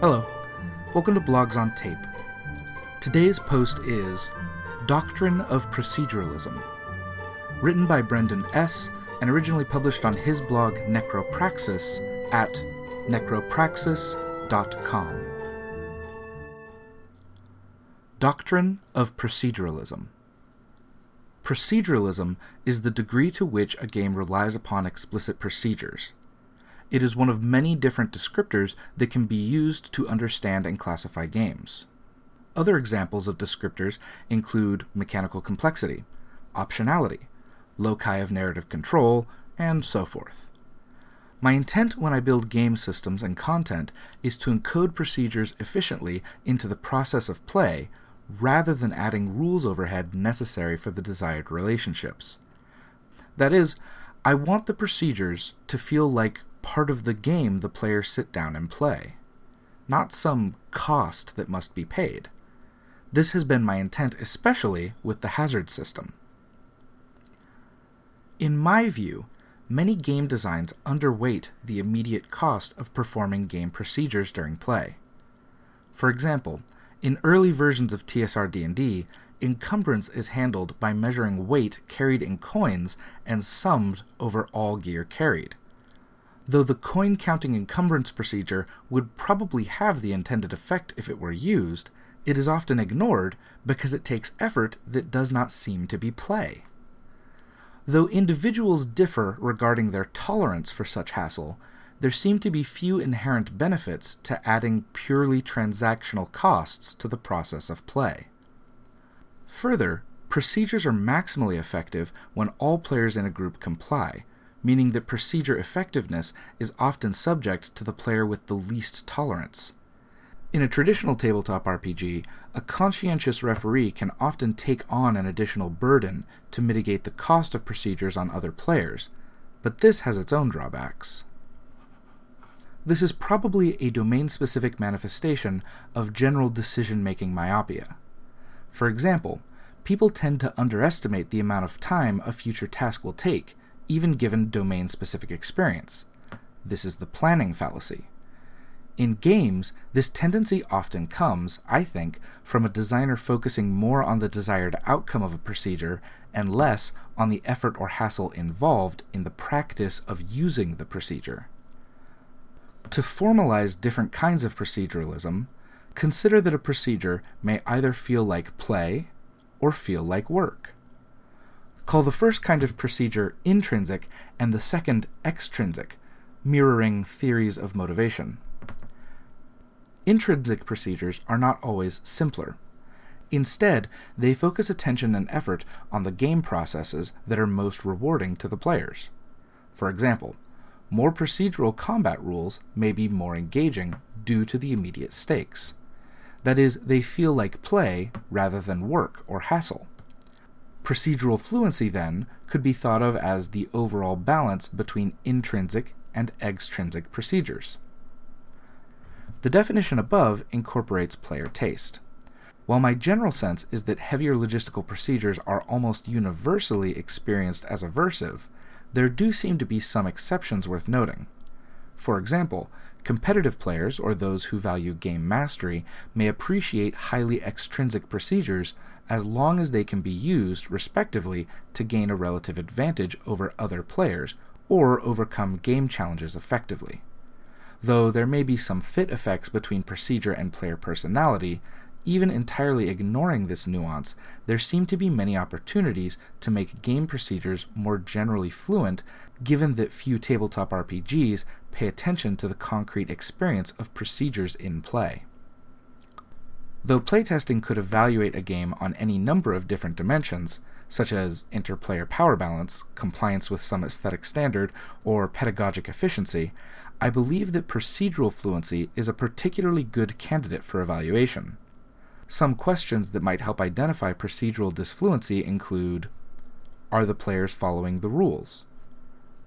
Hello, welcome to Blogs on Tape. Today's post is Doctrine of Proceduralism, written by Brendan S. and originally published on his blog Necropraxis at necropraxis.com. Doctrine of Proceduralism Proceduralism is the degree to which a game relies upon explicit procedures. It is one of many different descriptors that can be used to understand and classify games. Other examples of descriptors include mechanical complexity, optionality, loci of narrative control, and so forth. My intent when I build game systems and content is to encode procedures efficiently into the process of play rather than adding rules overhead necessary for the desired relationships. That is, I want the procedures to feel like part of the game the players sit down and play, not some cost that must be paid. This has been my intent, especially with the hazard system. In my view, many game designs underweight the immediate cost of performing game procedures during play. For example, in early versions of TSR D&D, encumbrance is handled by measuring weight carried in coins and summed over all gear carried. Though the coin counting encumbrance procedure would probably have the intended effect if it were used, it is often ignored because it takes effort that does not seem to be play. Though individuals differ regarding their tolerance for such hassle, there seem to be few inherent benefits to adding purely transactional costs to the process of play. Further, procedures are maximally effective when all players in a group comply, meaning that procedure effectiveness is often subject to the player with the least tolerance. In a traditional tabletop RPG, a conscientious referee can often take on an additional burden to mitigate the cost of procedures on other players, but this has its own drawbacks. This is probably a domain specific manifestation of general decision making myopia. For example, people tend to underestimate the amount of time a future task will take, even given domain specific experience. This is the planning fallacy. In games, this tendency often comes, I think, from a designer focusing more on the desired outcome of a procedure and less on the effort or hassle involved in the practice of using the procedure. To formalize different kinds of proceduralism, consider that a procedure may either feel like play or feel like work. Call the first kind of procedure intrinsic and the second extrinsic, mirroring theories of motivation. Intrinsic procedures are not always simpler. Instead, they focus attention and effort on the game processes that are most rewarding to the players. For example, more procedural combat rules may be more engaging due to the immediate stakes. That is, they feel like play rather than work or hassle. Procedural fluency, then, could be thought of as the overall balance between intrinsic and extrinsic procedures. The definition above incorporates player taste. While my general sense is that heavier logistical procedures are almost universally experienced as aversive, there do seem to be some exceptions worth noting. For example, competitive players or those who value game mastery may appreciate highly extrinsic procedures as long as they can be used, respectively, to gain a relative advantage over other players or overcome game challenges effectively. Though there may be some fit effects between procedure and player personality, even entirely ignoring this nuance, there seem to be many opportunities to make game procedures more generally fluent, given that few tabletop RPGs pay attention to the concrete experience of procedures in play. Though playtesting could evaluate a game on any number of different dimensions, such as interplayer power balance, compliance with some aesthetic standard, or pedagogic efficiency, I believe that procedural fluency is a particularly good candidate for evaluation. Some questions that might help identify procedural disfluency include Are the players following the rules?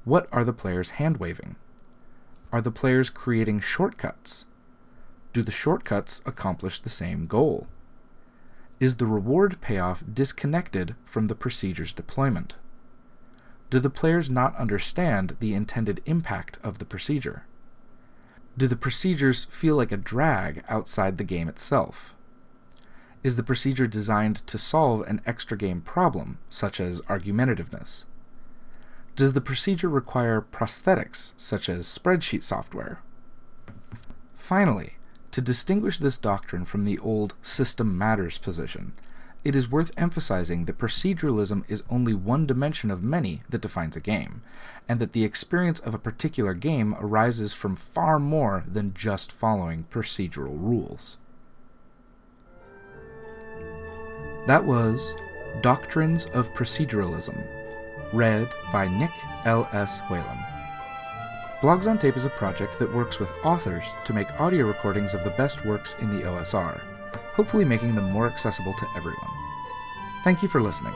What are the players hand waving? Are the players creating shortcuts? Do the shortcuts accomplish the same goal? Is the reward payoff disconnected from the procedure's deployment? Do the players not understand the intended impact of the procedure? Do the procedures feel like a drag outside the game itself? Is the procedure designed to solve an extra game problem, such as argumentativeness? Does the procedure require prosthetics, such as spreadsheet software? Finally, to distinguish this doctrine from the old system matters position, it is worth emphasizing that proceduralism is only one dimension of many that defines a game, and that the experience of a particular game arises from far more than just following procedural rules. That was Doctrines of Proceduralism, read by Nick L. S. Whelan. Blogs on Tape is a project that works with authors to make audio recordings of the best works in the OSR, hopefully making them more accessible to everyone. Thank you for listening.